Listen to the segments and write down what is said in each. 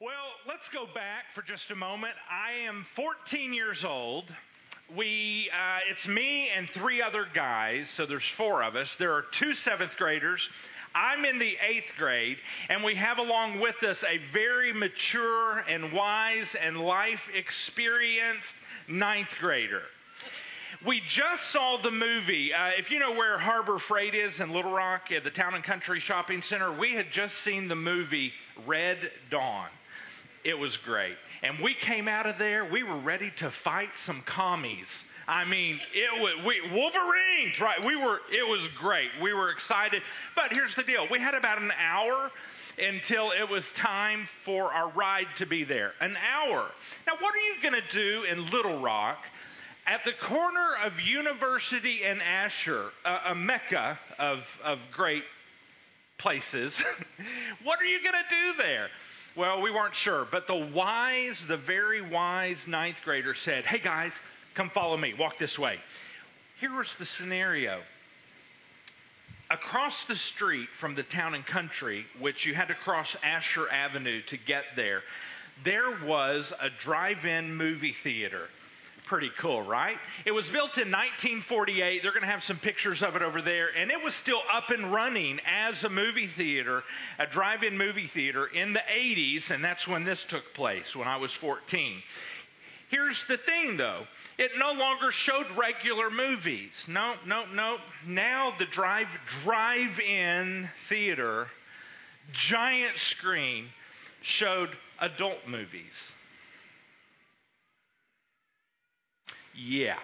Well, let's go back for just a moment. I am 14 years old. We, uh, it's me and three other guys, so there's four of us. There are two seventh graders. I'm in the eighth grade, and we have along with us a very mature and wise and life experienced ninth grader. We just saw the movie. Uh, if you know where Harbor Freight is in Little Rock at the Town and Country Shopping Center, we had just seen the movie Red Dawn. It was great. And we came out of there, we were ready to fight some commies. I mean, it was we, Wolverines, right? We were. It was great. We were excited. But here's the deal: we had about an hour until it was time for our ride to be there. An hour. Now, what are you going to do in Little Rock? At the corner of University and Asher, a, a mecca of, of great places, what are you going to do there? Well, we weren't sure, but the wise, the very wise ninth grader said, Hey guys, come follow me, walk this way. Here was the scenario. Across the street from the town and country, which you had to cross Asher Avenue to get there, there was a drive in movie theater pretty cool, right? It was built in 1948. They're going to have some pictures of it over there. And it was still up and running as a movie theater, a drive in movie theater in the 80s. And that's when this took place, when I was 14. Here's the thing, though. It no longer showed regular movies. No, no, no. Now the drive drive in theater, giant screen, showed adult movies. Yeah.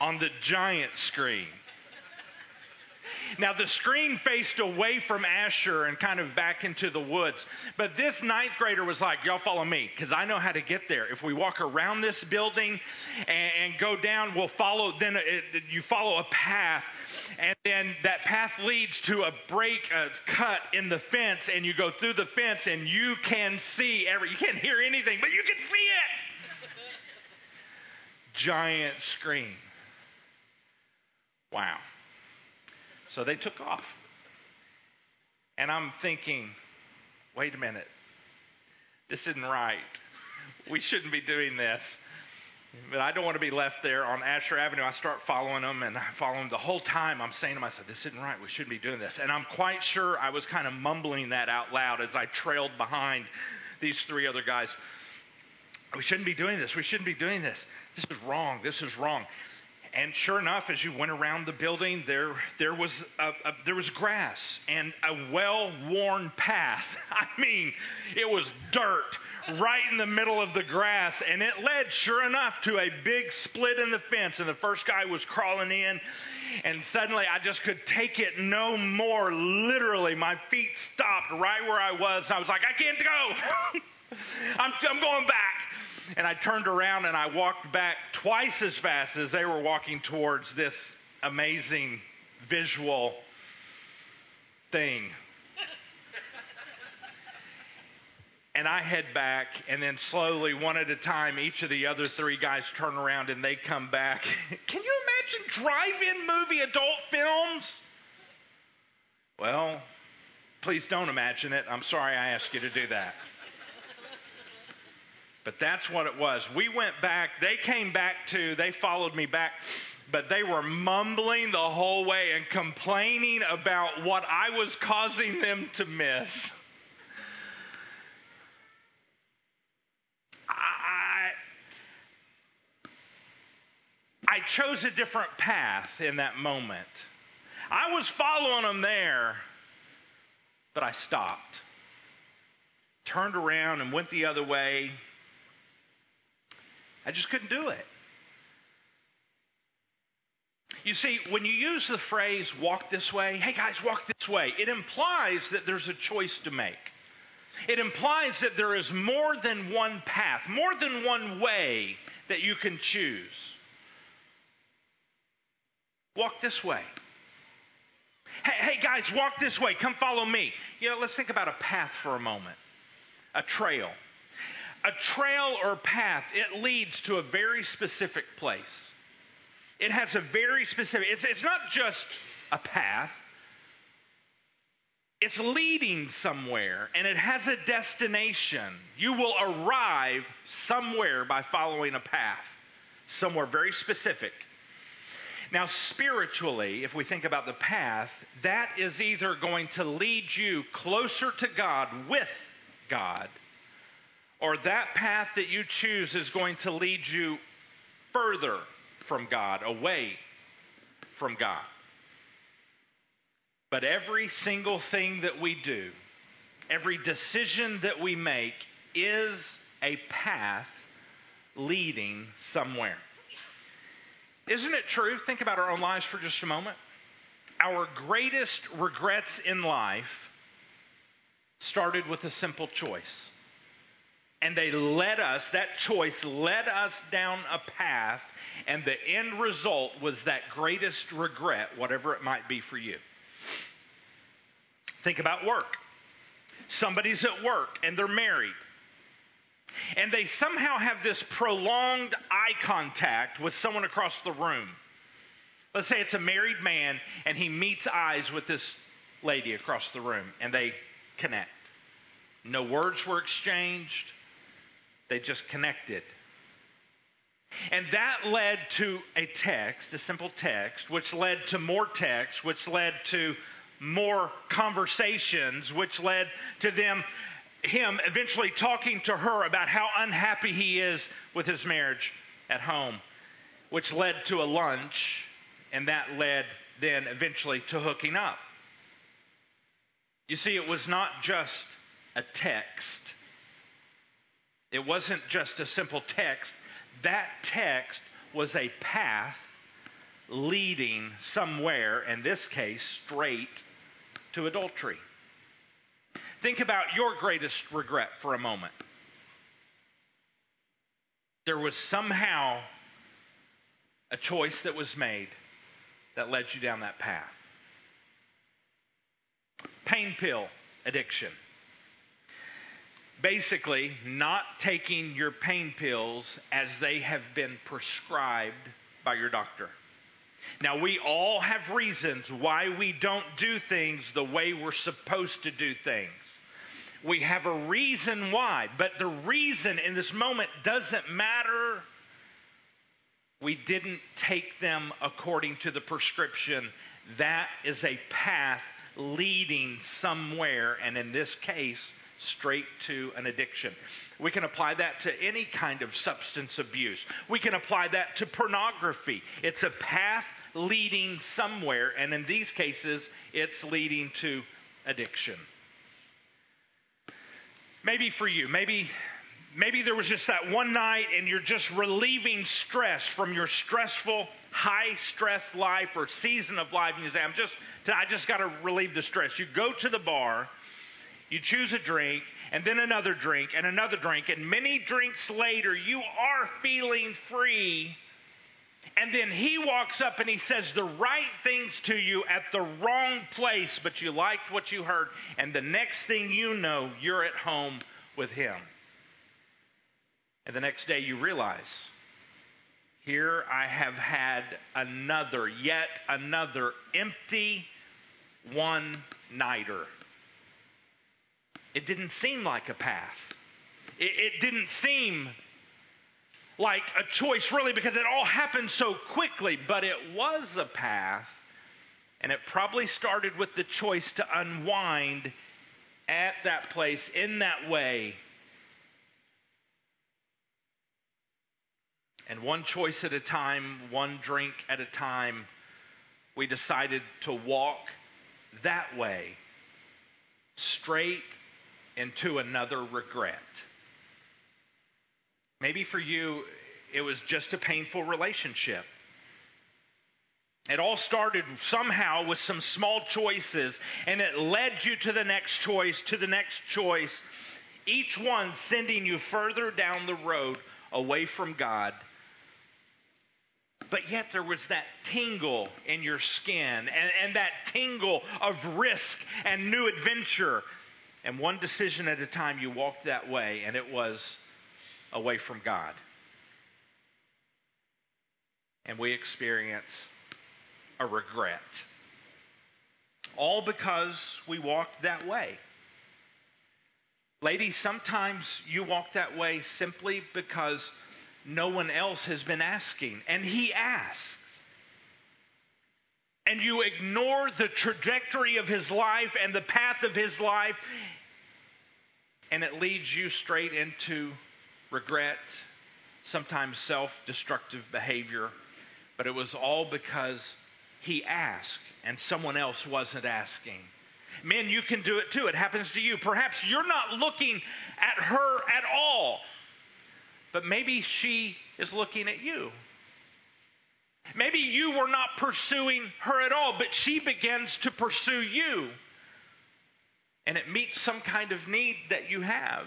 On the giant screen. Now, the screen faced away from Asher and kind of back into the woods. But this ninth grader was like, Y'all follow me, because I know how to get there. If we walk around this building and, and go down, we'll follow, then uh, it, you follow a path, and then that path leads to a break, a cut in the fence, and you go through the fence, and you can see every, you can't hear anything, but you can see it giant screen. Wow. So they took off. And I'm thinking, wait a minute. This isn't right. We shouldn't be doing this. But I don't want to be left there on Asher Avenue. I start following them and I follow them the whole time. I'm saying to myself, this isn't right. We shouldn't be doing this. And I'm quite sure I was kind of mumbling that out loud as I trailed behind these three other guys. We shouldn't be doing this. We shouldn't be doing this. This is wrong. This is wrong. And sure enough, as you went around the building, there, there, was, a, a, there was grass and a well worn path. I mean, it was dirt right in the middle of the grass, and it led, sure enough, to a big split in the fence. And the first guy was crawling in, and suddenly I just could take it no more. Literally, my feet stopped right where I was. I was like, I can't go. I'm, I'm going back. And I turned around and I walked back twice as fast as they were walking towards this amazing visual thing. and I head back, and then slowly, one at a time, each of the other three guys turn around and they come back. Can you imagine drive in movie adult films? Well, please don't imagine it. I'm sorry I asked you to do that. But that's what it was. We went back. They came back too. They followed me back. But they were mumbling the whole way and complaining about what I was causing them to miss. I, I chose a different path in that moment. I was following them there, but I stopped. Turned around and went the other way I just couldn't do it. You see, when you use the phrase walk this way, hey guys, walk this way, it implies that there's a choice to make. It implies that there is more than one path, more than one way that you can choose. Walk this way. Hey, hey guys, walk this way. Come follow me. You know, let's think about a path for a moment. A trail a trail or path, it leads to a very specific place. It has a very specific, it's, it's not just a path, it's leading somewhere and it has a destination. You will arrive somewhere by following a path, somewhere very specific. Now, spiritually, if we think about the path, that is either going to lead you closer to God with God, or that path that you choose is going to lead you further from God, away from God. But every single thing that we do, every decision that we make is a path leading somewhere. Isn't it true? Think about our own lives for just a moment. Our greatest regrets in life started with a simple choice. And they led us, that choice led us down a path, and the end result was that greatest regret, whatever it might be for you. Think about work. Somebody's at work and they're married. And they somehow have this prolonged eye contact with someone across the room. Let's say it's a married man and he meets eyes with this lady across the room and they connect. No words were exchanged, they just connected. And that led to a text, a simple text, which led to more text, which led to more conversations, which led to them, him eventually talking to her about how unhappy he is with his marriage at home, which led to a lunch, and that led then eventually to hooking up. You see, it was not just a text. It wasn't just a simple text. That text was a path leading somewhere, in this case, straight to adultery. Think about your greatest regret for a moment. There was somehow a choice that was made that led you down that path. Pain pill addiction. Basically, not taking your pain pills as they have been prescribed by your doctor. Now, we all have reasons why we don't do things the way we're supposed to do things. We have a reason why, but the reason in this moment doesn't matter. We didn't take them according to the prescription. That is a path leading somewhere, and in this case, straight to an addiction. We can apply that to any kind of substance abuse. We can apply that to pornography. It's a path leading somewhere, and in these cases, it's leading to addiction. Maybe for you, maybe maybe there was just that one night and you're just relieving stress from your stressful high stress life or season of life and you say i'm just i just got to relieve the stress you go to the bar you choose a drink, and then another drink, and another drink, and many drinks later, you are feeling free. And then he walks up and he says the right things to you at the wrong place, but you liked what you heard. And the next thing you know, you're at home with him. And the next day you realize, here I have had another, yet another empty one nighter. It didn't seem like a path. It, it didn't seem like a choice, really, because it all happened so quickly, but it was a path, and it probably started with the choice to unwind at that place in that way. And one choice at a time, one drink at a time, we decided to walk that way, straight into another regret. Maybe for you, it was just a painful relationship. It all started somehow with some small choices, and it led you to the next choice, to the next choice, each one sending you further down the road away from God. But yet there was that tingle in your skin and, and that tingle of risk and new adventure and one decision at a time, you walked that way, and it was away from God. And we experience a regret. all because we walked that way. Ladies, sometimes you walk that way simply because no one else has been asking, and He asks. And you ignore the trajectory of His life and the path of His life, and it leads you straight into regret, sometimes self destructive behavior. But it was all because He asked, and someone else wasn't asking. Men, you can do it too. It happens to you. Perhaps you're not looking at her at all, but maybe she is looking at you. Maybe you were not pursuing her at all, but she begins to pursue you. And it meets some kind of need that you have.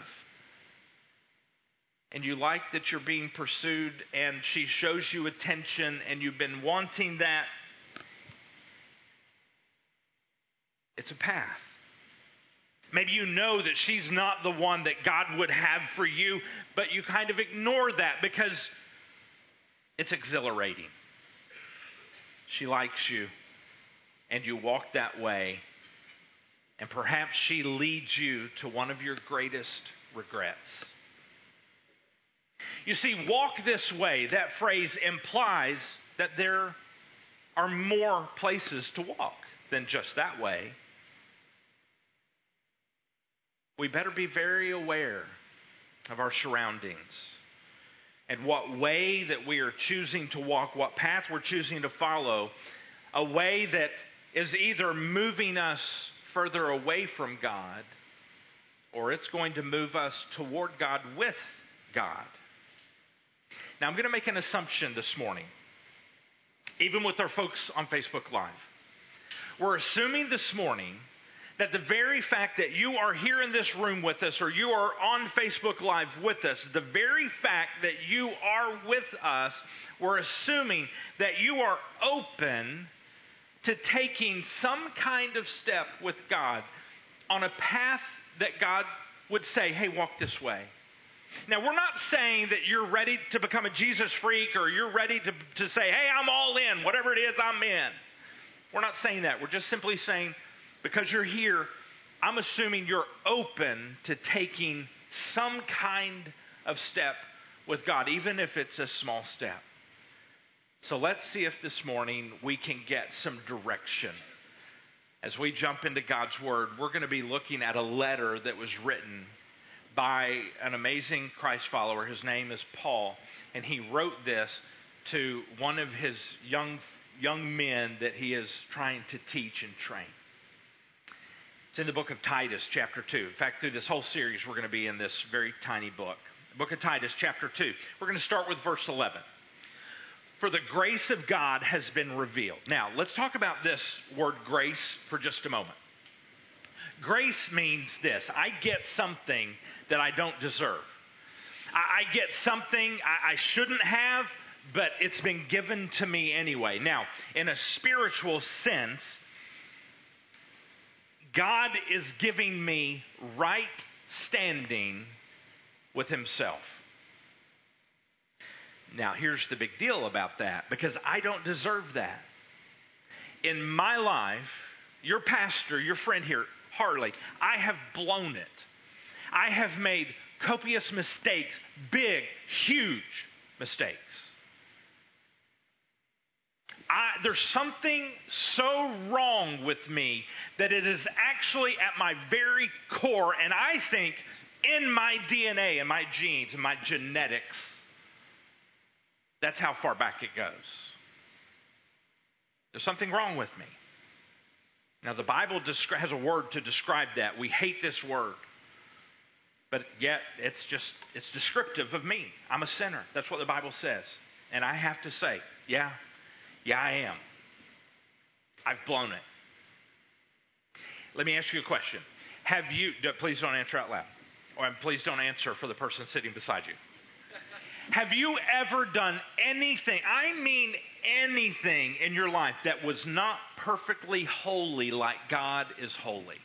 And you like that you're being pursued, and she shows you attention, and you've been wanting that It's a path. Maybe you know that she's not the one that God would have for you, but you kind of ignore that because it's exhilarating. She likes you, and you walk that way, and perhaps she leads you to one of your greatest regrets. You see, walk this way, that phrase implies that there are more places to walk than just that way we better be very aware of our surroundings and what way that we are choosing to walk, what path we're choosing to follow, a way that is either moving us further away from God or it's going to move us toward God with God. Now, I'm going to make an assumption this morning, even with our folks on Facebook Live. We're assuming this morning that the very fact that you are here in this room with us or you are on Facebook Live with us, the very fact that you are with us, we're assuming that you are open to taking some kind of step with God on a path that God would say, hey, walk this way. Now, we're not saying that you're ready to become a Jesus freak or you're ready to, to say, hey, I'm all in, whatever it is, I'm in. We're not saying that. We're just simply saying, because you're here, I'm assuming you're open to taking some kind of step with God, even if it's a small step. So let's see if this morning we can get some direction. As we jump into God's Word, we're going to be looking at a letter that was written by an amazing Christ follower. His name is Paul, and he wrote this to one of his young, young men that he is trying to teach and train. It's in the book of Titus, chapter 2. In fact, through this whole series, we're going to be in this very tiny book. book of Titus, chapter 2. We're going to start with verse 11. For the grace of God has been revealed. Now, let's talk about this word grace for just a moment. Grace means this I get something that I don't deserve. I, get something I shouldn't have, but it's been given to me anyway. Now, in a spiritual sense, God is giving me right standing with Himself. Now, here's the big deal about that because I don't deserve that. In my life, your pastor, your friend here, Harley, I have blown it. I have made copious mistakes, big, huge mistakes. I, there's something so wrong with me that it is actually at my very core, and I think in my DNA in my genes in my genetics. That's how far back it goes. There's something wrong with me. Now, the Bible has a word to describe that. We hate this word. But yet, it's just, it's descriptive of me. I'm a sinner. That's what the Bible says. And I have to say, yeah, yeah, I am. I've blown it. Let me ask you a question. Have you, please don't answer out loud, or um, please don't answer for the person sitting beside you. Have you ever done anything, I mean anything in your life that was not perfectly holy like God is holy?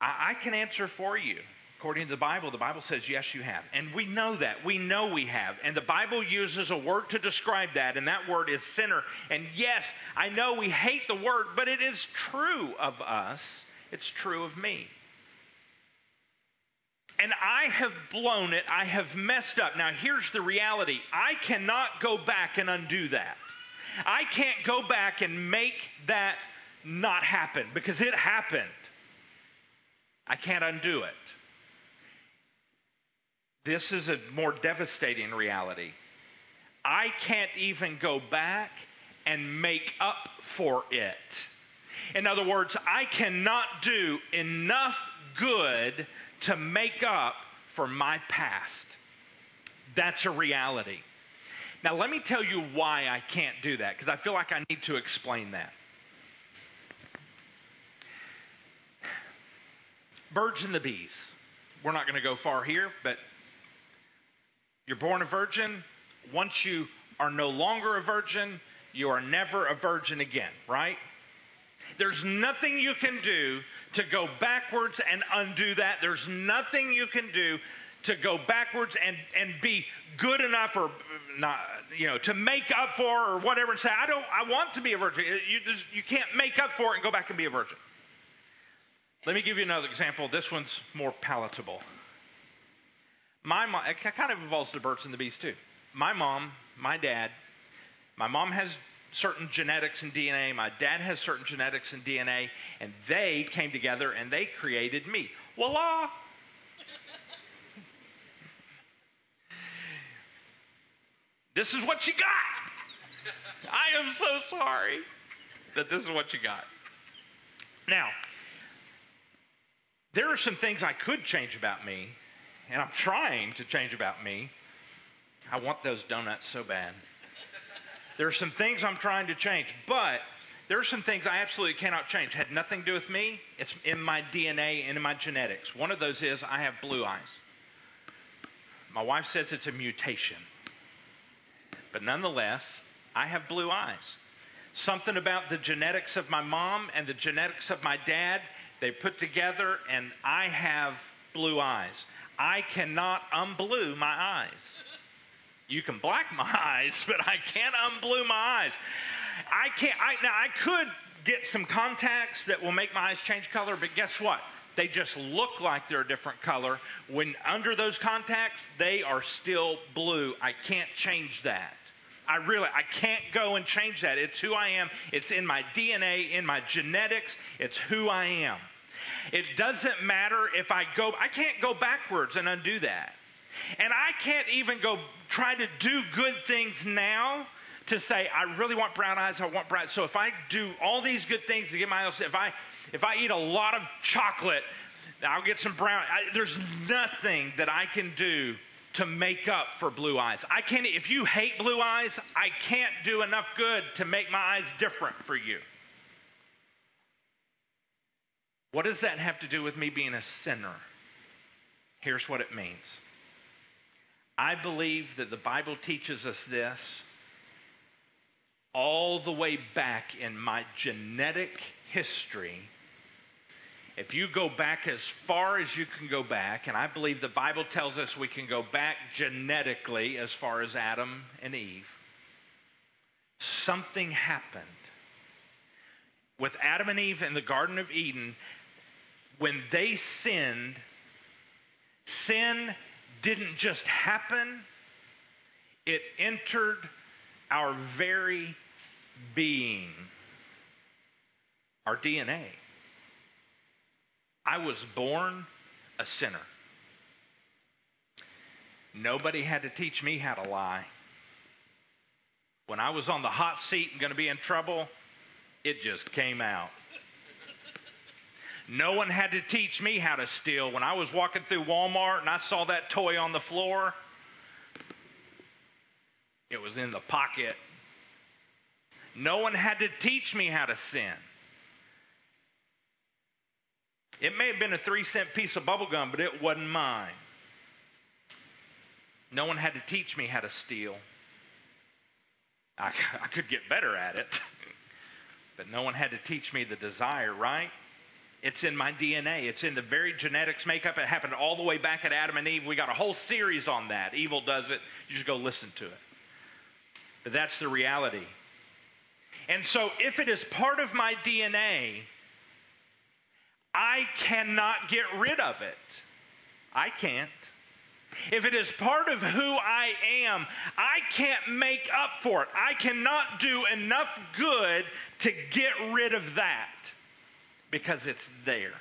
I, I can answer for you. According to the Bible, the Bible says, yes, you have. And we know that. We know we have. And the Bible uses a word to describe that, and that word is sinner. And yes, I know we hate the word, but it is true of us. It's true of me. And I have blown it. I have messed up. Now, here's the reality I cannot go back and undo that. I can't go back and make that not happen because it happened. I can't undo it. This is a more devastating reality. I can't even go back and make up for it. In other words, I cannot do enough good to make up for my past. That's a reality. Now, let me tell you why I can't do that, because I feel like I need to explain that. Birds and the bees. We're not going to go far here, but you're born a virgin. Once you are no longer a virgin, you are never a virgin again, right? There's nothing you can do to go backwards and undo that. There's nothing you can do to go backwards and, and be good enough or not, you know, to make up for or whatever and say, I don't, I want to be a virgin. You, just, you can't make up for it and go back and be a virgin. Let me give you another example. This one's more palatable. My mom, it kind of involves the birds and the bees too. My mom, my dad, my mom has certain genetics and DNA. My dad has certain genetics and DNA, and they came together and they created me. Voila! this is what you got. I am so sorry that this is what you got. Now, there are some things I could change about me, and I'm trying to change about me. I want those donuts so bad. There are some things I'm trying to change, but there are some things I absolutely cannot change. It had nothing to do with me. It's in my DNA and in my genetics. One of those is I have blue eyes. My wife says it's a mutation. But nonetheless, I have blue eyes. Something about the genetics of my mom and the genetics of my dad, they put together, and I have blue eyes. I cannot unblue my eyes. You can black my eyes, but I can't unblue my eyes. I can't. I, now I could get some contacts that will make my eyes change color, but guess what? They just look like they're a different color. When under those contacts, they are still blue. I can't change that. I really, I can't go and change that. It's who I am. It's in my DNA, in my genetics. It's who I am. It doesn't matter if I go, I can't go backwards and undo that. And I can't even go try to do good things now to say I really want brown eyes. I want brown. So if I do all these good things to get my eyes, if I if I eat a lot of chocolate, I'll get some brown. I, there's nothing that I can do to make up for blue eyes. I can't. If you hate blue eyes, I can't do enough good to make my eyes different for you. What does that have to do with me being a sinner? Here's what it means. I believe that the Bible teaches us this all the way back in my genetic history. If you go back as far as you can go back, and I believe the Bible tells us we can go back genetically as far as Adam and Eve, something happened. With Adam and Eve in the Garden of Eden, when they sinned, sin didn't just happen, it entered our very being, our DNA. I was born a sinner. Nobody had to teach me how to lie. When I was on the hot seat and going to be in trouble, it just came out. No one had to teach me how to steal. When I was walking through Walmart and I saw that toy on the floor, it was in the pocket. No one had to teach me how to sin. It may have been a three cent piece of bubble gum, but it wasn't mine. No one had to teach me how to steal. I, I could get better at it, but no one had to teach me the desire, right? It's in my DNA. It's in the very genetics makeup. It happened all the way back at Adam and Eve. We got a whole series on that. Evil does it. You just go listen to it. But that's the reality. And so, if it is part of my DNA, I cannot get rid of it. I can't. If it is part of who I am, I can't make up for it. I cannot do enough good to get rid of that because it's there.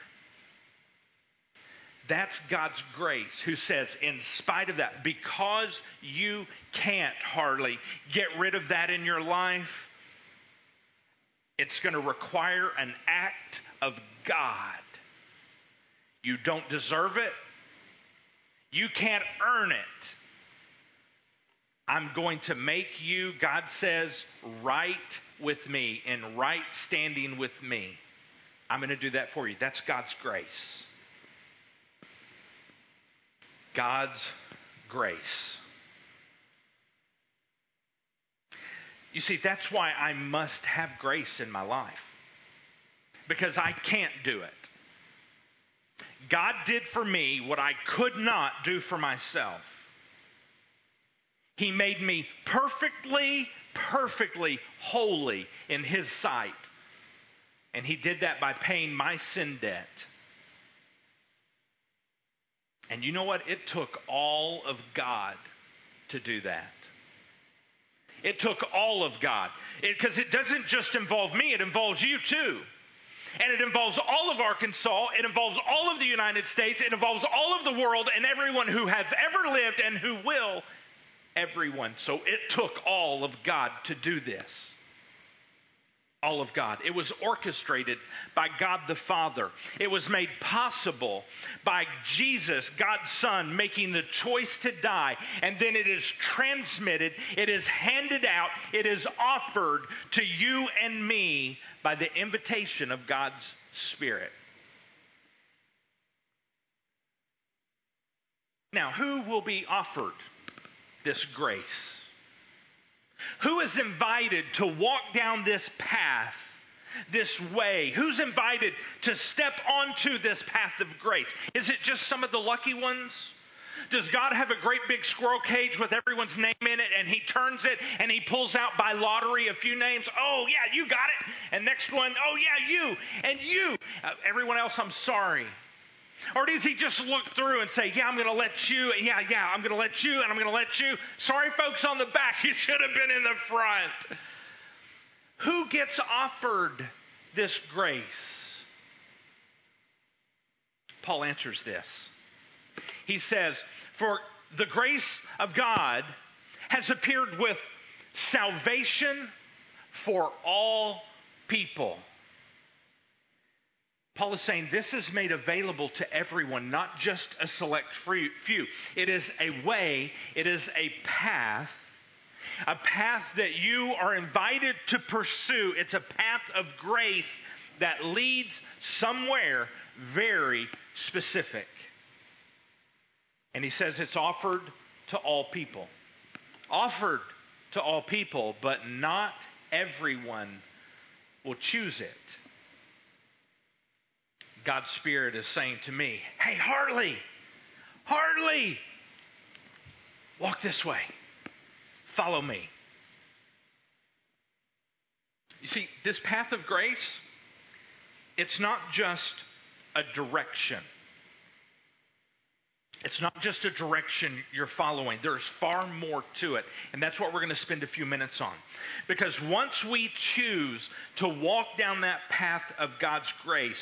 That's God's grace who says, in spite of that, because you can't hardly get rid of that in your life, it's going to require an act of God. You don't deserve it. You can't earn it. I'm going to make you, God says, right with me, in right standing with me. I'm going to do that for you. That's God's grace. God's grace. You see, that's why I must have grace in my life. Because I can't do it. God did for me what I could not do for myself. He made me perfectly, perfectly holy in His sight. And He did that by paying my sin debt. And you know what? It took all of God to do that. It took all of God. Because it, it, doesn't just involve me, it involves you too. And it involves all of Arkansas, it involves all of the United States, it involves all of the world and everyone who has ever lived and who will. Everyone. So it took all of God to do this all of God. It was orchestrated by God the Father. It was made possible by Jesus, God's Son, making the choice to die. And then it is transmitted, it is handed out, it is offered to you and me by the invitation of God's Spirit. Now, who will be offered this grace? Who is invited to walk down this path, this way? Who's invited to step onto this path of grace? Is it just some of the lucky ones? Does God have a great big squirrel cage with everyone's name in it and he turns it and he pulls out by lottery a few names? Oh, yeah, you got it. And next one, oh, yeah, you. And you. Uh, everyone else, I'm sorry. Or does he just look through and say, Yeah, I'm going to let you, yeah, yeah, I'm going to let you, and I'm going to let you? Sorry, folks on the back, you should have been in the front. Who gets offered this grace? Paul answers this. He says, For the grace of God has appeared with salvation for all people. Paul is saying this is made available to everyone, not just a select few. It is a way, it is a path, a path that you are invited to pursue. It's a path of grace that leads somewhere very specific. And he says it's offered to all people. Offered to all people, but not everyone will choose it. God's Spirit is saying to me, Hey, Hartley, Hartley, walk this way. Follow me. You see, this path of grace, it's not just a direction. It's not just a direction you're following. There's far more to it. And that's what we're going to spend a few minutes on. Because once we choose to walk down that path of God's grace,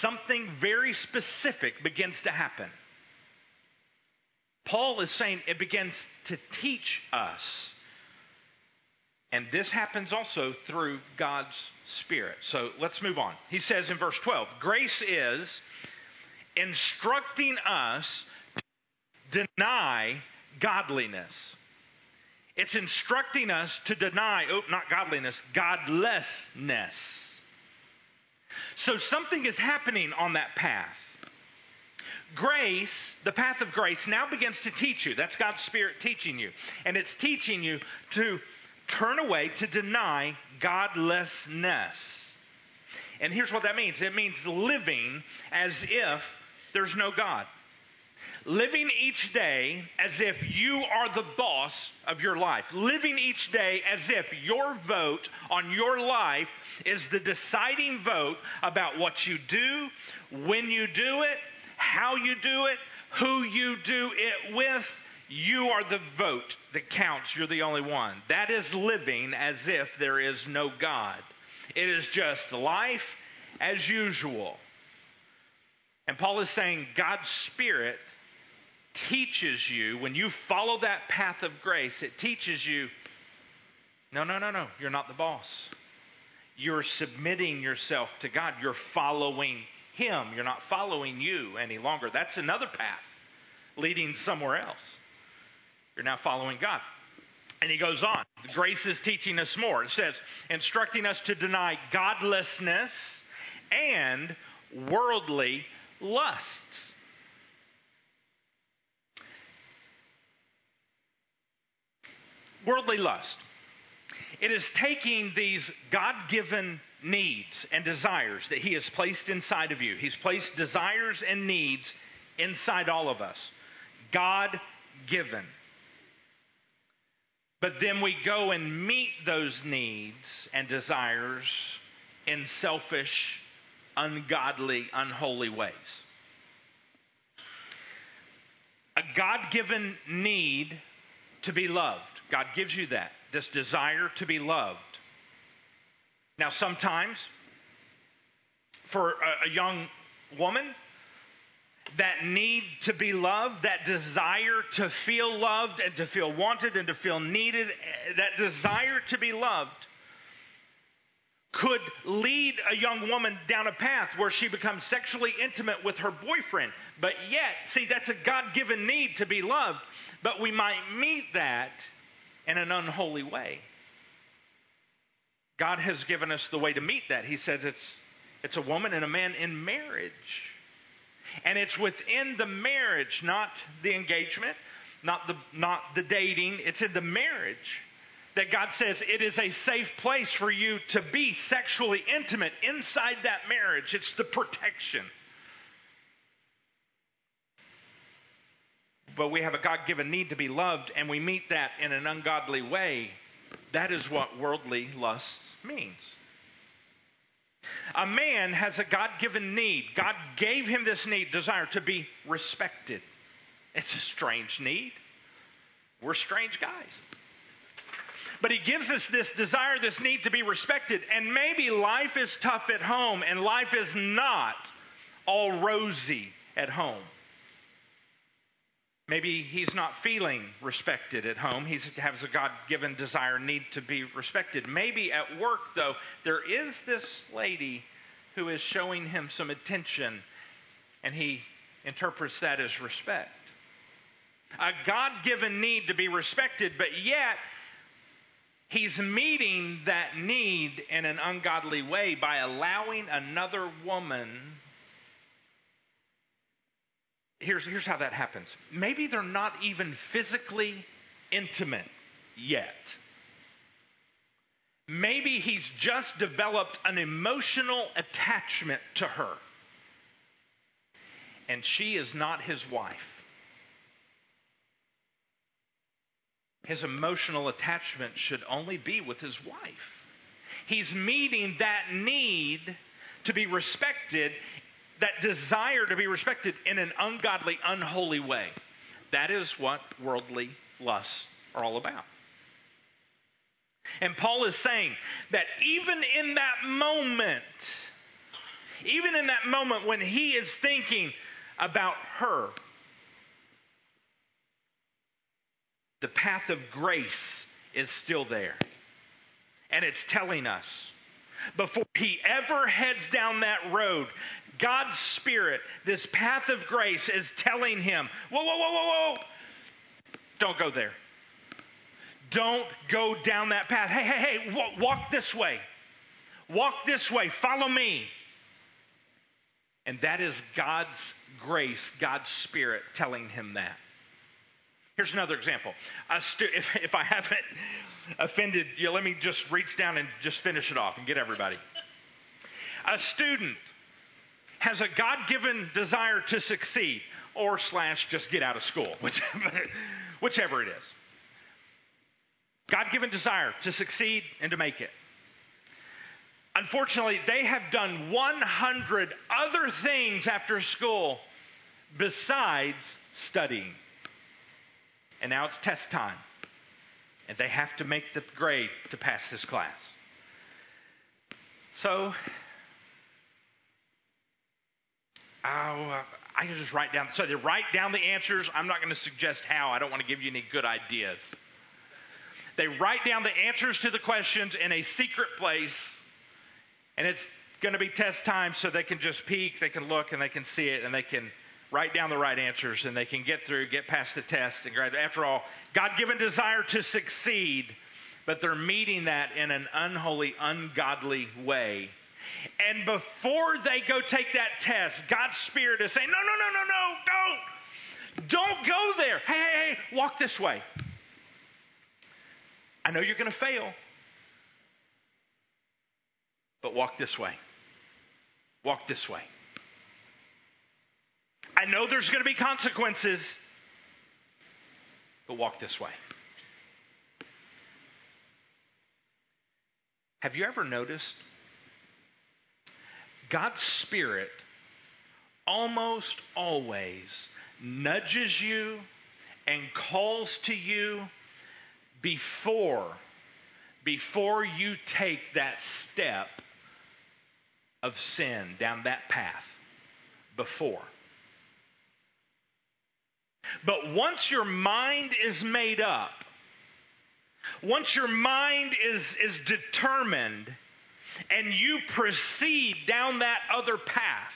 something very specific begins to happen. Paul is saying it begins to teach us. And this happens also through God's Spirit. So let's move on. He says in verse 12 Grace is instructing us to deny godliness. It's instructing us to deny, oh, not godliness, godlessness. So something is happening on that path. Grace, the path of grace, now begins to teach you. That's God's Spirit teaching you. And it's teaching you to turn away, to deny godlessness. And here's what that means it means living as if there's no God. Living each day as if you are the boss of your life. Living each day as if your vote on your life is the deciding vote about what you do, when you do it, how you do it, who you do it with. You are the vote that counts. You're the only one. That is living as if there is no God. It is just life as usual. And Paul is saying God's Spirit teaches you, when you follow that path of grace, it teaches you no, no, no, no, you're not the boss. You're submitting yourself to God. You're following Him. You're not following you any longer. That's another path leading somewhere else. You're now following God. And he goes on. Grace is teaching us more. It says, instructing us to deny godlessness and worldly lusts. Worldly lust. It is taking these God given needs and desires that He has placed inside of you. He's placed desires and needs inside all of us. God given. But then we go and meet those needs and desires in selfish, ungodly, unholy ways. A God given need to be loved. God gives you that, this desire to be loved. Now, sometimes, for a, a young woman, that need to be loved, that desire to feel loved and to feel wanted and to feel needed, eh, that desire to be loved could lead a young woman down a path where she becomes sexually intimate with her boyfriend. But yet, see, that's a God given need to be loved, but we might meet that in an unholy way. God has given us the way to meet that. He says it's, it's a woman and a man in marriage. And it's within the marriage, not the engagement, not the, not the dating, it's in the marriage that God says it is a safe place for you to be sexually intimate inside that marriage. It's the protection. But we have a God given need to be loved, and we meet that in an ungodly way. That is what worldly lust means. A man has a God given need. God gave him this need, desire to be respected. It's a strange need. We're strange guys. But he gives us this desire, this need to be respected. And maybe life is tough at home and life is not all rosy at home. Maybe he's not feeling respected at home. He has a God given desire, need to be respected. Maybe at work, though, there is this lady who is showing him some attention, and he interprets that as respect. A God given need to be respected, but yet he's meeting that need in an ungodly way by allowing another woman here's, here's how that happens. Maybe they're not even physically intimate yet. Maybe he's just developed an emotional attachment to her. And she is not his wife. His emotional attachment should only be with his wife. He's meeting that need to be respected that desire to be respected in an ungodly, unholy way. That is what worldly lusts are all about. And Paul is saying that even in that moment, even in that moment when he is thinking about her, the path of grace is still there. And it's telling us before he ever heads down that road, God's Spirit, this path of grace, is telling him, whoa, whoa, whoa, whoa, whoa. Don't go there. Don't go down that path. Hey, hey, hey, walk this way. Walk this way. Follow me. And that is God's grace, God's Spirit telling him that. Here's another example. Stu- if, if, I haven't offended you, let me just reach down and just finish it off and get everybody. A student has a God given desire to succeed or slash just get out of school, whichever, whichever it is. God given desire to succeed and to make it. Unfortunately, they have done 100 other things after school besides studying. And now it's test time. And they have to make the grade to pass this class. So, uh, I can just write down. So they write down the answers. I'm not going to suggest how. I don't want to give you any good ideas. They write down the answers to the questions in a secret place, and it's going to be test time, so they can just peek, they can look, and they can see it, and they can write down the right answers, and they can get through, get past the test, and graduate. After all, God-given desire to succeed, but they're meeting that in an unholy, ungodly way. And before they go take that test, God's Spirit is saying, No, no, no, no, no, don't. Don't go there. Hey, hey, hey, walk this way. I know you're going to fail, but walk this way. Walk this way. I know there's going to be consequences, but walk this way. Have you ever noticed? God's Spirit almost always nudges you and calls to you before before you take that step of sin down that path before but once your mind is made up once your mind is is determined and you proceed down that other path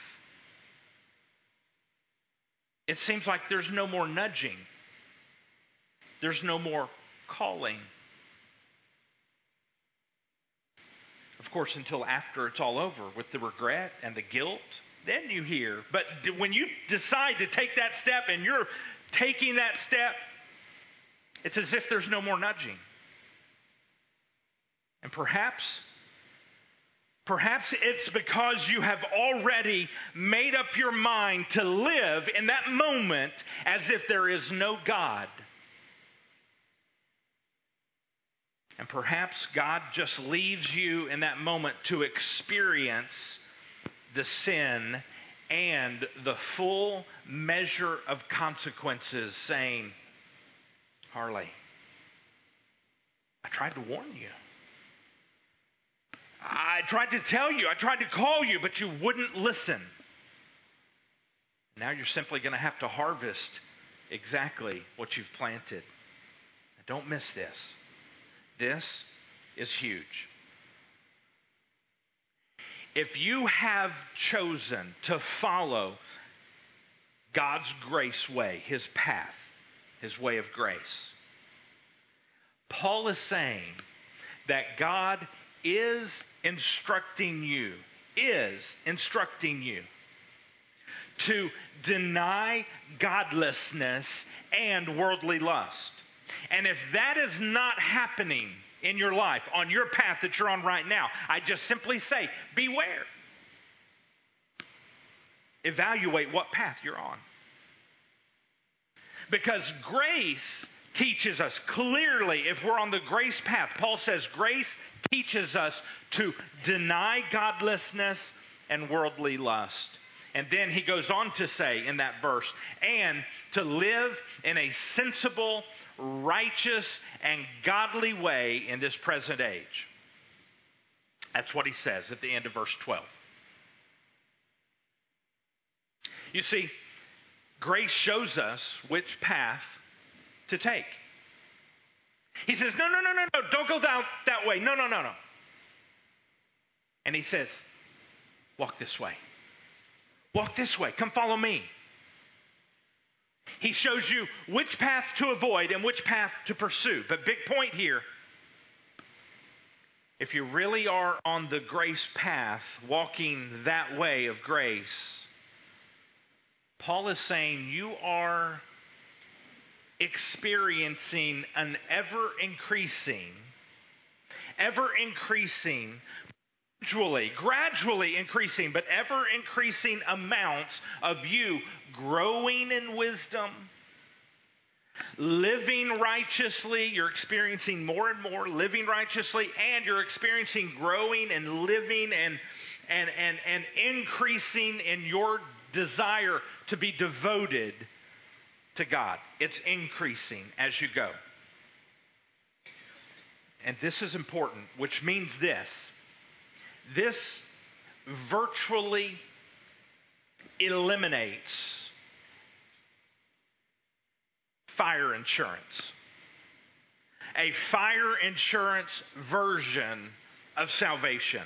it seems like there's no more nudging there's no more calling. Of course, until after it's all over with the regret and the guilt, then you hear. But when you decide to take that step and you're taking that step, it's as if there's no more nudging. And perhaps, perhaps it's because you have already made up your mind to live in that moment as if there is no God. And perhaps God just leaves you in that moment to experience the sin and the full measure of consequences, saying, Harley, I tried to warn you. I tried to tell you. I tried to call you, but you wouldn't listen. Now you're simply going to have to harvest exactly what you've planted. Don't miss this. This is huge. If you have chosen to follow God's grace way, his path, his way of grace, Paul is saying that God is instructing you, is instructing you to deny godlessness and worldly lust. And if that is not happening in your life, on your path that you're on right now, I just simply say, beware. Evaluate what path you're on. Because grace teaches us clearly, if we're on the grace path, Paul says grace teaches us to deny godlessness and worldly lust. And then he goes on to say in that verse, and to live in a sensible, righteous, and godly way in this present age. That's what he says at the end of verse 12. You see, grace shows us which path to take. He says, No, no, no, no, no, don't go that, that way. No, no, no, no. And he says, Walk this way. Walk this way. Come follow me. He shows you which path to avoid and which path to pursue. But big point here if you really are on the grace path, walking that way of grace, Paul is saying you are experiencing an ever increasing, ever increasing gradually, gradually increasing, but ever increasing amounts of you growing in wisdom, living righteously. You're experiencing more and more living righteously, and you're experiencing growing and living and, and, and, and increasing in your desire to be devoted to God. It's increasing as you go. And this is important, which means this this virtually eliminates fire insurance. A fire insurance version of salvation.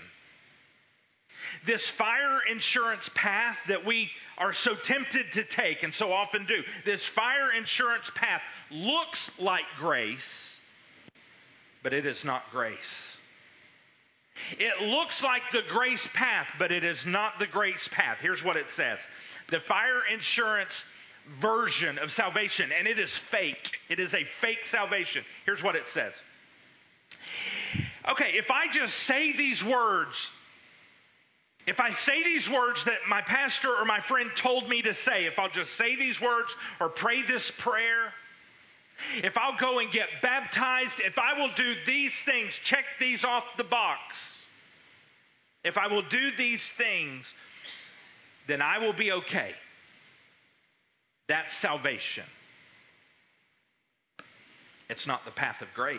This fire insurance path that we are so tempted to take and so often do, this fire insurance path looks like grace, but it is not grace. It looks like the grace path, but it is not the grace path. Here's what it says the fire insurance version of salvation, and it is fake. It is a fake salvation. Here's what it says. Okay, if I just say these words, if I say these words that my pastor or my friend told me to say, if I'll just say these words or pray this prayer, if I'll go and get baptized, if I will do these things, check these off the box, if I will do these things, then I will be okay. That's salvation. It's not the path of grace.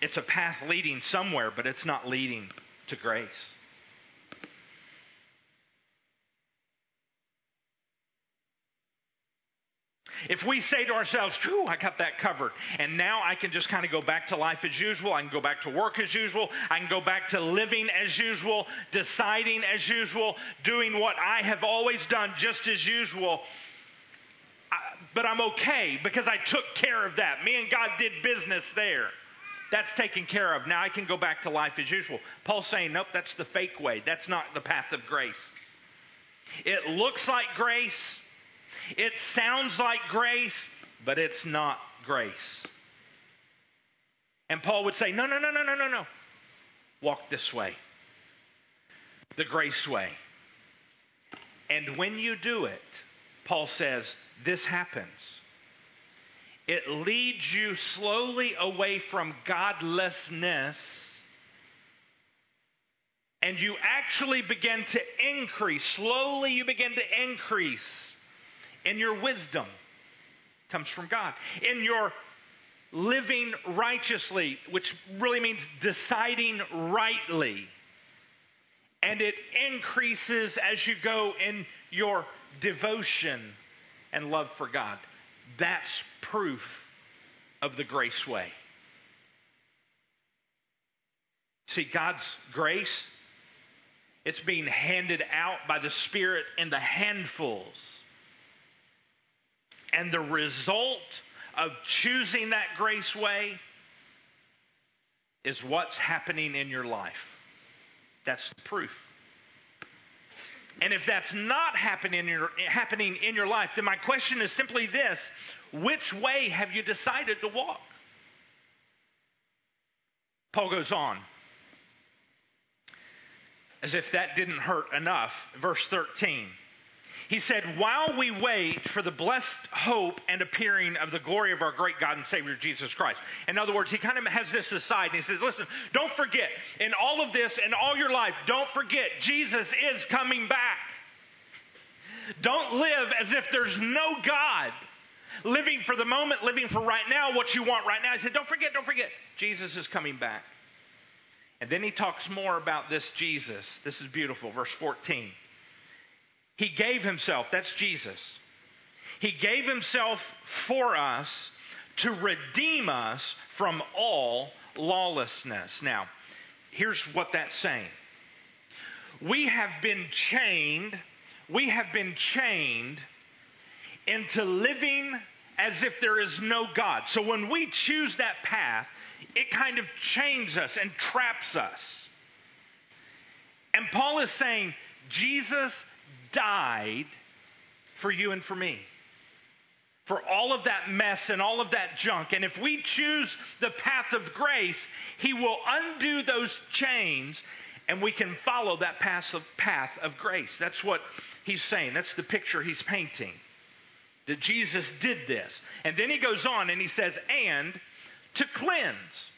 It's a path leading somewhere, but it's not leading to grace. If we say to ourselves, Whew, I got that covered, and now I can just kind of go back to life as usual, I can go back to work as usual, I can go back to living as usual, deciding as usual, doing what I have always done just as usual, but I'm okay because I took care of that. Me and God did business there. That's taken care of. Now I can go back to life as usual. Paul's saying, nope, that's the fake way. That's not the path of grace. It looks like grace, it sounds like grace, but it's not grace. And Paul would say, No, no, no, no, no, no, no. Walk this way, the grace way. And when you do it, Paul says, this happens. It leads you slowly away from godlessness, and you actually begin to increase. Slowly, you begin to increase in your wisdom comes from God. In your living righteously, which really means deciding rightly. And it increases as you go in your devotion and love for God. That's proof of the grace way. See, God's grace, it's being handed out by the Spirit in the handfuls and the result of choosing that grace way is what's happening in your life. That's the proof. And if that's not happening in, your, happening in your life, then my question is simply this which way have you decided to walk? Paul goes on. As if that didn't hurt enough, verse 13. He said, While we wait for the blessed hope and appearing of the glory of our great God and Savior Jesus Christ. In other words, he kind of has this aside and he says, Listen, don't forget, in all of this, in all your life, don't forget, Jesus is coming back. Don't live as if there's no God. Living for the moment, living for right now, what you want right now. He said, Don't forget, don't forget, Jesus is coming back. And then he talks more about this Jesus. This is beautiful. Verse 14. He gave himself, that's Jesus. He gave himself for us to redeem us from all lawlessness. Now, here's what that's saying. We have been chained, we have been chained into living as if there is no God. So when we choose that path, it kind of chains us and traps us. And Paul is saying, Jesus died for you and for me. for all of that mess and all of that junk. And if we choose the path of grace, He will undo those chains and we can follow that path of, grace. That's what He's saying. That's the picture He's painting. That Jesus did this. And then He goes on and He says, and to cleanse.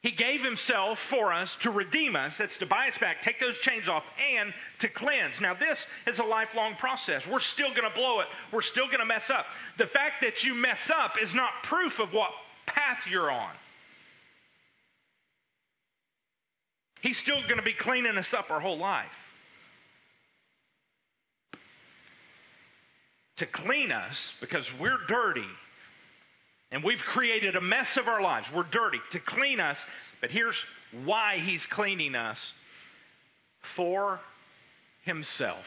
He gave himself for us to redeem us, that's to buy us back, take those chains off, and to cleanse. Now, this is a lifelong process. We're still going to blow it. We're still going to mess up. The fact that you mess up is not proof of what path you're on. He's still going to be cleaning us up our whole life. To clean us, because we're dirty, and we've created a mess of our lives. We're dirty to clean us. But here's why He's cleaning us for Himself.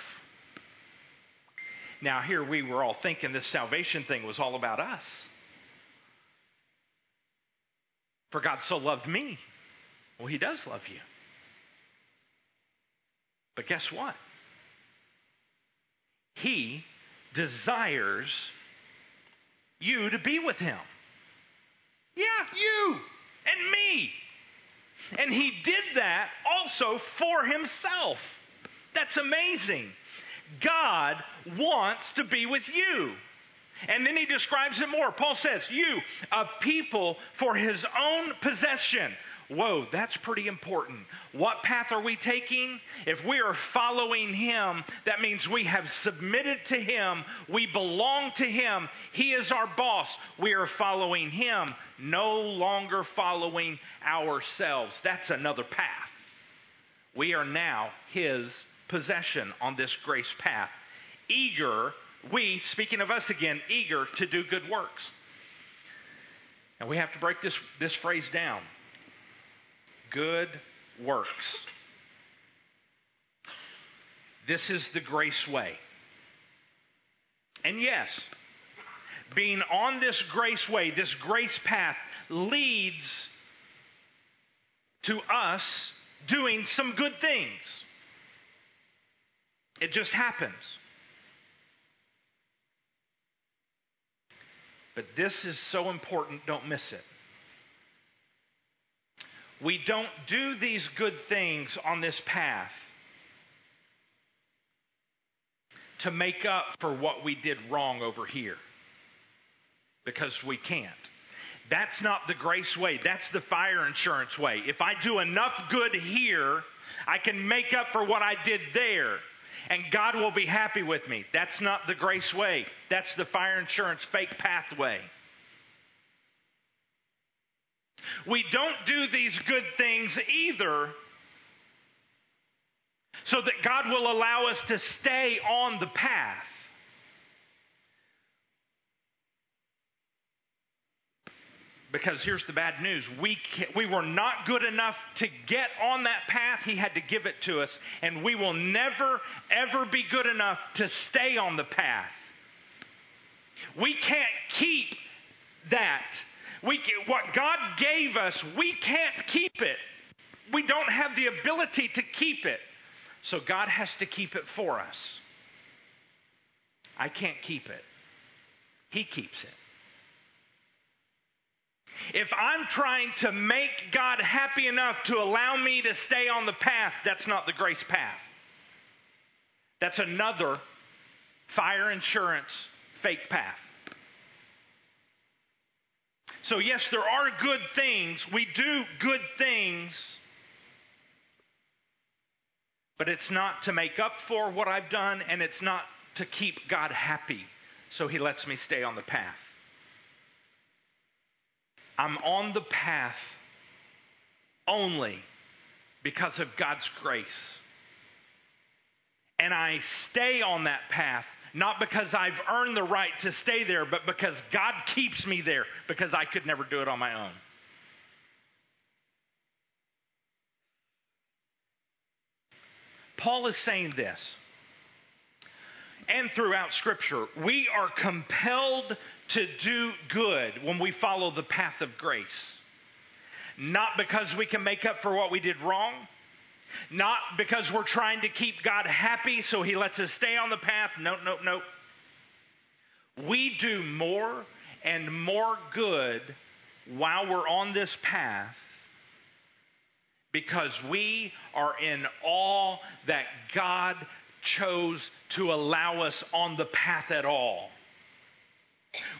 Now, here we were all thinking this salvation thing was all about us. For God so loved me. Well, He does love you. But guess what? He desires you to be with Him. Yeah, you and me. And he did that also for himself. That's amazing. God wants to be with you. And then he describes it more. Paul says, You, a people for his own possession. Whoa, that's pretty important. What path are we taking? If we are following Him, that means we have submitted to Him. We belong to Him. He is our boss. We are following Him, no longer following ourselves. That's another path. We are now His possession on this grace path. Eager, we, speaking of us again, eager to do good works. And we have to break this, this phrase down good works. This is the grace way. And yes, being on this grace way, this grace path, leads to us doing some good things. It just happens. But this is so important, don't miss it. We don't do these good things on this path to make up for what we did wrong over here because we can't. That's not the grace way. That's the fire insurance way. If I do enough good here, I can make up for what I did there, and God will be happy with me. That's not the grace way. That's the fire insurance fake pathway. We don't do these good things either so that God will allow us to stay on the path. Because here's the bad news. We, we were not good enough to get on that path. He had to give it to us. And we will never, ever be good enough to stay on the path. We can't keep that we, what God gave us, we can't keep it. We don't have the ability to keep it. So God has to keep it for us. I can't keep it. He keeps it. If I'm trying to make God happy enough to allow me to stay on the path, that's not the grace path. That's another fire insurance fake path. So, yes, there are good things. We do good things. But it's not to make up for what I've done, and it's not to keep God happy. So He lets me stay on the path. I'm on the path only because of God's grace. And I stay on that path not because I've earned the right to stay there, but because God keeps me there because I could never do it on my own. Paul is saying this, and throughout Scripture, we are compelled to do good when we follow the path of grace. Not because we can make up for what we did wrong, not because we're trying to keep God happy so he lets us stay on the path. No, no, no. we do more and more good while we're on this path because we are in awe that God chose to allow us on the path at all.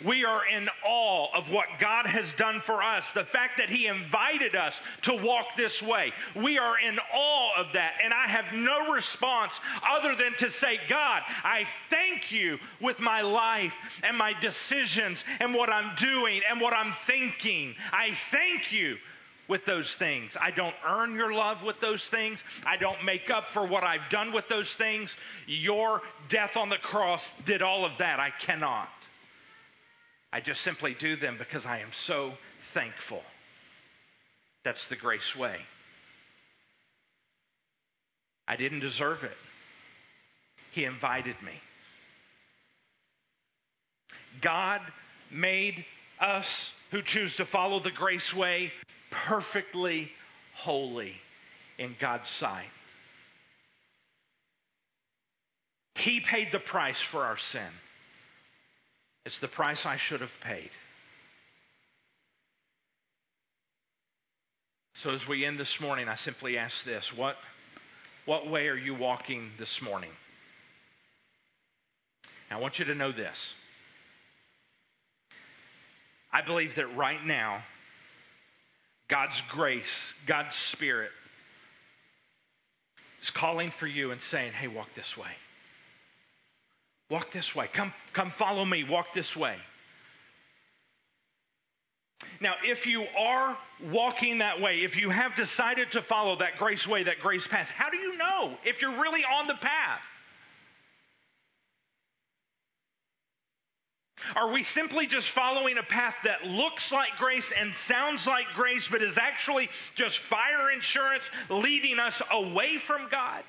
We are in awe of what God has done for us, the fact that He invited us to walk this way. We are in awe of that, and I have no response other than to say, God, I thank you with my life and my decisions and what I'm doing and what I'm thinking. I thank you with those things. I don't earn your love with those things. I don't make up for what I've done with those things. Your death on the cross did all of that. I cannot. I just simply do them because I am so thankful. That's the grace way. I didn't deserve it. He invited me. God made us who choose to follow the grace way perfectly holy in God's sight. He paid the price for our sin. It's the price I should have paid. So as we end this morning, I simply ask this what, what way are you walking this morning? I want you to know this. I believe that right now, God's grace, God's Spirit is calling for you and saying, hey, walk this way. Walk this way. Come, come follow me. Walk this way. Now, if you are walking that way, if you have decided to follow that grace way, that grace path, how do you know if you're really on the path? Are we simply just following a path that looks like grace and sounds like grace, but is actually just fire insurance leading us away from God?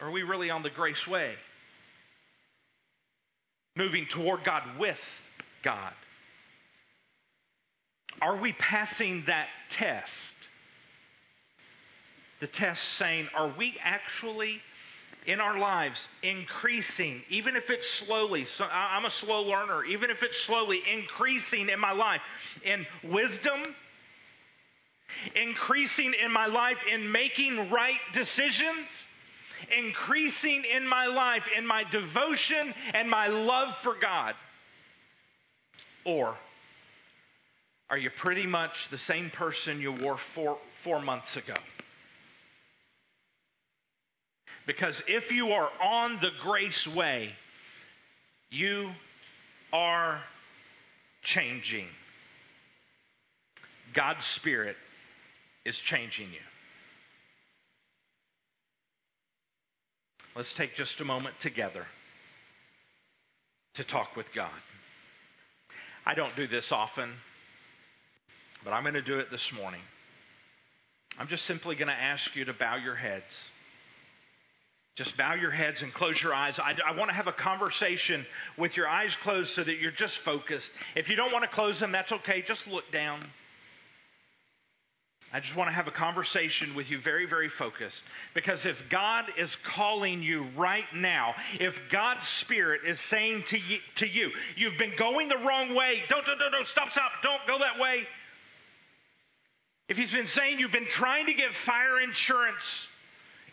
Are we really on the grace way? Moving toward God with God? Are we passing that test? The test saying, are we actually in our lives increasing, even if it's slowly? So I'm a slow learner, even if it's slowly increasing in my life in wisdom, increasing in my life in making right decisions increasing in my life, in my devotion and my love for God? Or are you pretty much the same person you were four, four months ago? Because if you are on the grace way, you are changing. God's Spirit is changing you. Let's take just a moment together to talk with God. I don't do this often, but I'm going to do it this morning. I'm just simply going to ask you to bow your heads. Just bow your heads and close your eyes. I, I, want to have a conversation with your eyes closed so that you're just focused. If you don't want to close them, that's okay. Just look down. I just want to have a conversation with you very, very focused. Because if God is calling you right now, if God's Spirit is saying to you, to you you've been going the wrong way, don't, don't, don't, don't, stop, stop, don't go that way. If He's been saying you've been trying to get fire insurance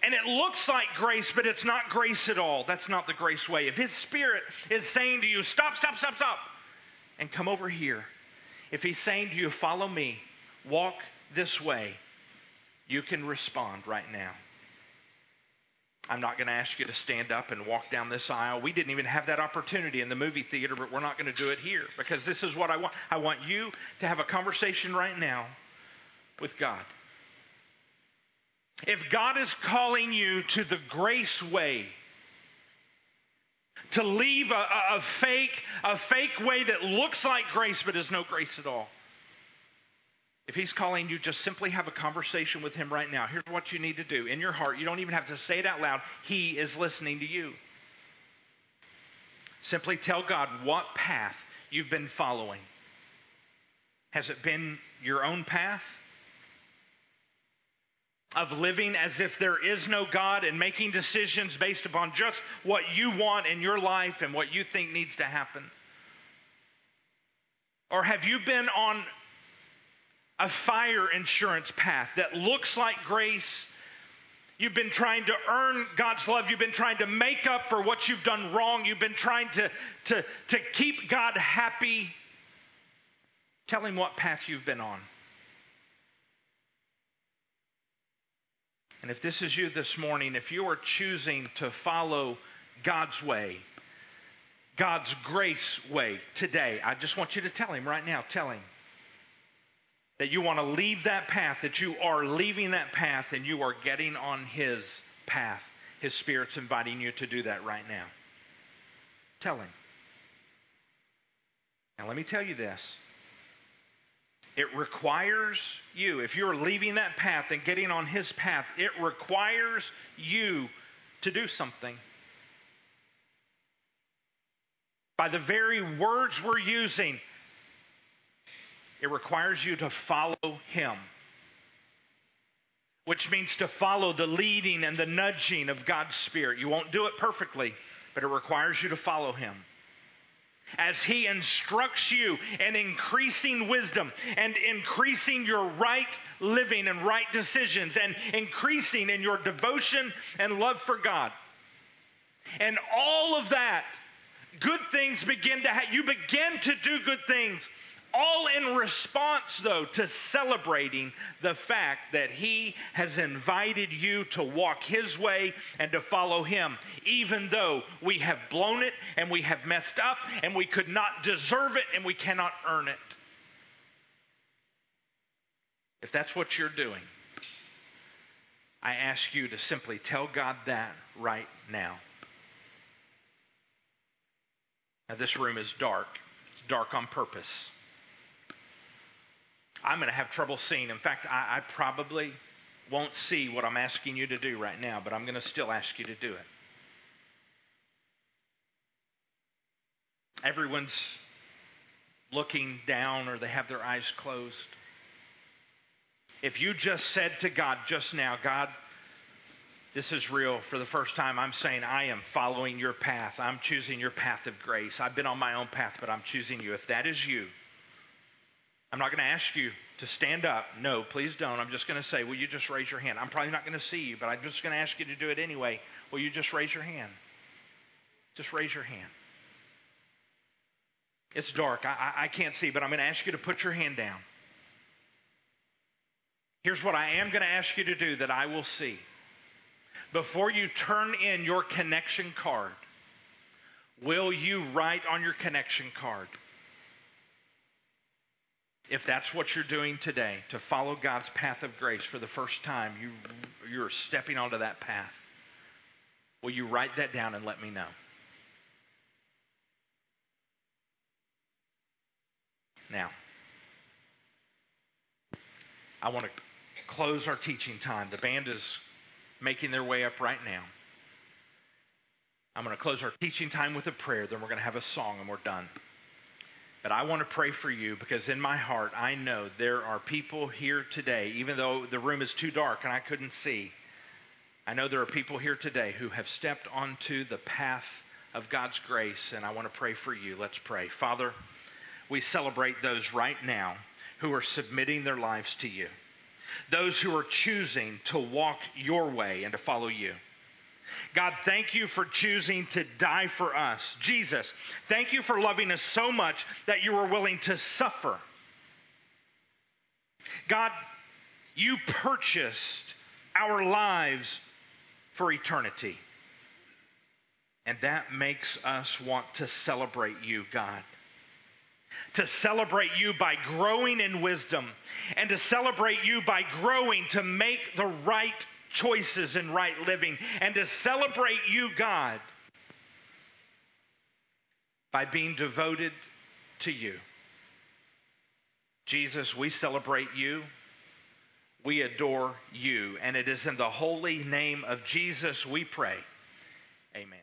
and it looks like grace, but it's not grace at all, that's not the grace way. If His Spirit is saying to you, stop, stop, stop, stop, and come over here, if He's saying to you, follow me, walk this way, you can respond right now. I'm not going to ask you to stand up and walk down this aisle. We didn't even have that opportunity in the movie theater, but we're not going to do it here because this is what I want. I want you to have a conversation right now with God. If God is calling you to the grace way, to leave a, a, a fake, a fake way that looks like grace but is no grace at all, if he's calling you, just simply have a conversation with him right now. Here's what you need to do. In your heart, you don't even have to say it out loud. He is listening to you. Simply tell God what path you've been following. Has it been your own path? of living as if there is no God and making decisions based upon just what you want in your life and what you think needs to happen? Or have you been on a fire insurance path that looks like grace? You've been trying to earn God's love. You've been trying to make up for what you've done wrong. You've been trying to, to, to keep God happy. Tell him what path you've been on. And if this is you this morning, if you are choosing to follow God's way, God's grace way today, I just want you to tell Him right now, tell Him that you want to leave that path, that you are leaving that path and you are getting on His path. His Spirit's inviting you to do that right now. Tell Him. Now, let me tell you this it requires you, if you're leaving that path and getting on His path, it requires you to do something. By the very words we're using, it requires you to follow Him, which means to follow the leading and the nudging of God's Spirit. You won't do it perfectly, but it requires you to follow Him as He instructs you in increasing wisdom and increasing your right living and right decisions and increasing in your devotion and love for God. And all of that, good things begin to happen. You begin to do good things all in response, though, to celebrating the fact that He has invited you to walk His way and to follow Him, even though we have blown it and we have messed up and we could not deserve it and we cannot earn it. If that's what you're doing, I ask you to simply tell God that right now. Now, this room is dark. It's dark on purpose. I'm going to have trouble seeing. In fact, I, I probably won't see what I'm asking you to do right now, but I'm going to still ask you to do it. Everyone's looking down or they have their eyes closed. If you just said to God just now, God, this is real. For the first time, I'm saying I am following your path. I'm choosing your path of grace. I've been on my own path, but I'm choosing you. If that is you, I'm not going to ask you to stand up. No, please don't. I'm just going to say, will you just raise your hand? I'm probably not going to see you, but I'm just going to ask you to do it anyway. Will you just raise your hand? Just raise your hand. It's dark. I, I, can't see, but I'm going to ask you to put your hand down. Here's what I am going to ask you to do that I will see. Before you turn in your connection card, will you write on your connection card? If that's what you're doing today, to follow God's path of grace for the first time, you, you're stepping onto that path, will you write that down and let me know? Now, I want to close our teaching time. The band is making their way up right now. I'm going to close our teaching time with a prayer, then we're going to have a song and we're done. But I want to pray for you because in my heart, I know there are people here today, even though the room is too dark and I couldn't see. I know there are people here today who have stepped onto the path of God's grace, and I want to pray for you. Let's pray. Father, we celebrate those right now who are submitting their lives to you, those who are choosing to walk your way and to follow you. God, thank you for choosing to die for us. Jesus, thank you for loving us so much that you were willing to suffer. God, you purchased our lives for eternity. And that makes us want to celebrate you, God. To celebrate you by growing in wisdom, and to celebrate you by growing to make the right choices and right living and to celebrate you, God, by being devoted to you. Jesus, we celebrate you. We adore you. And it is in the holy name of Jesus we pray. Amen.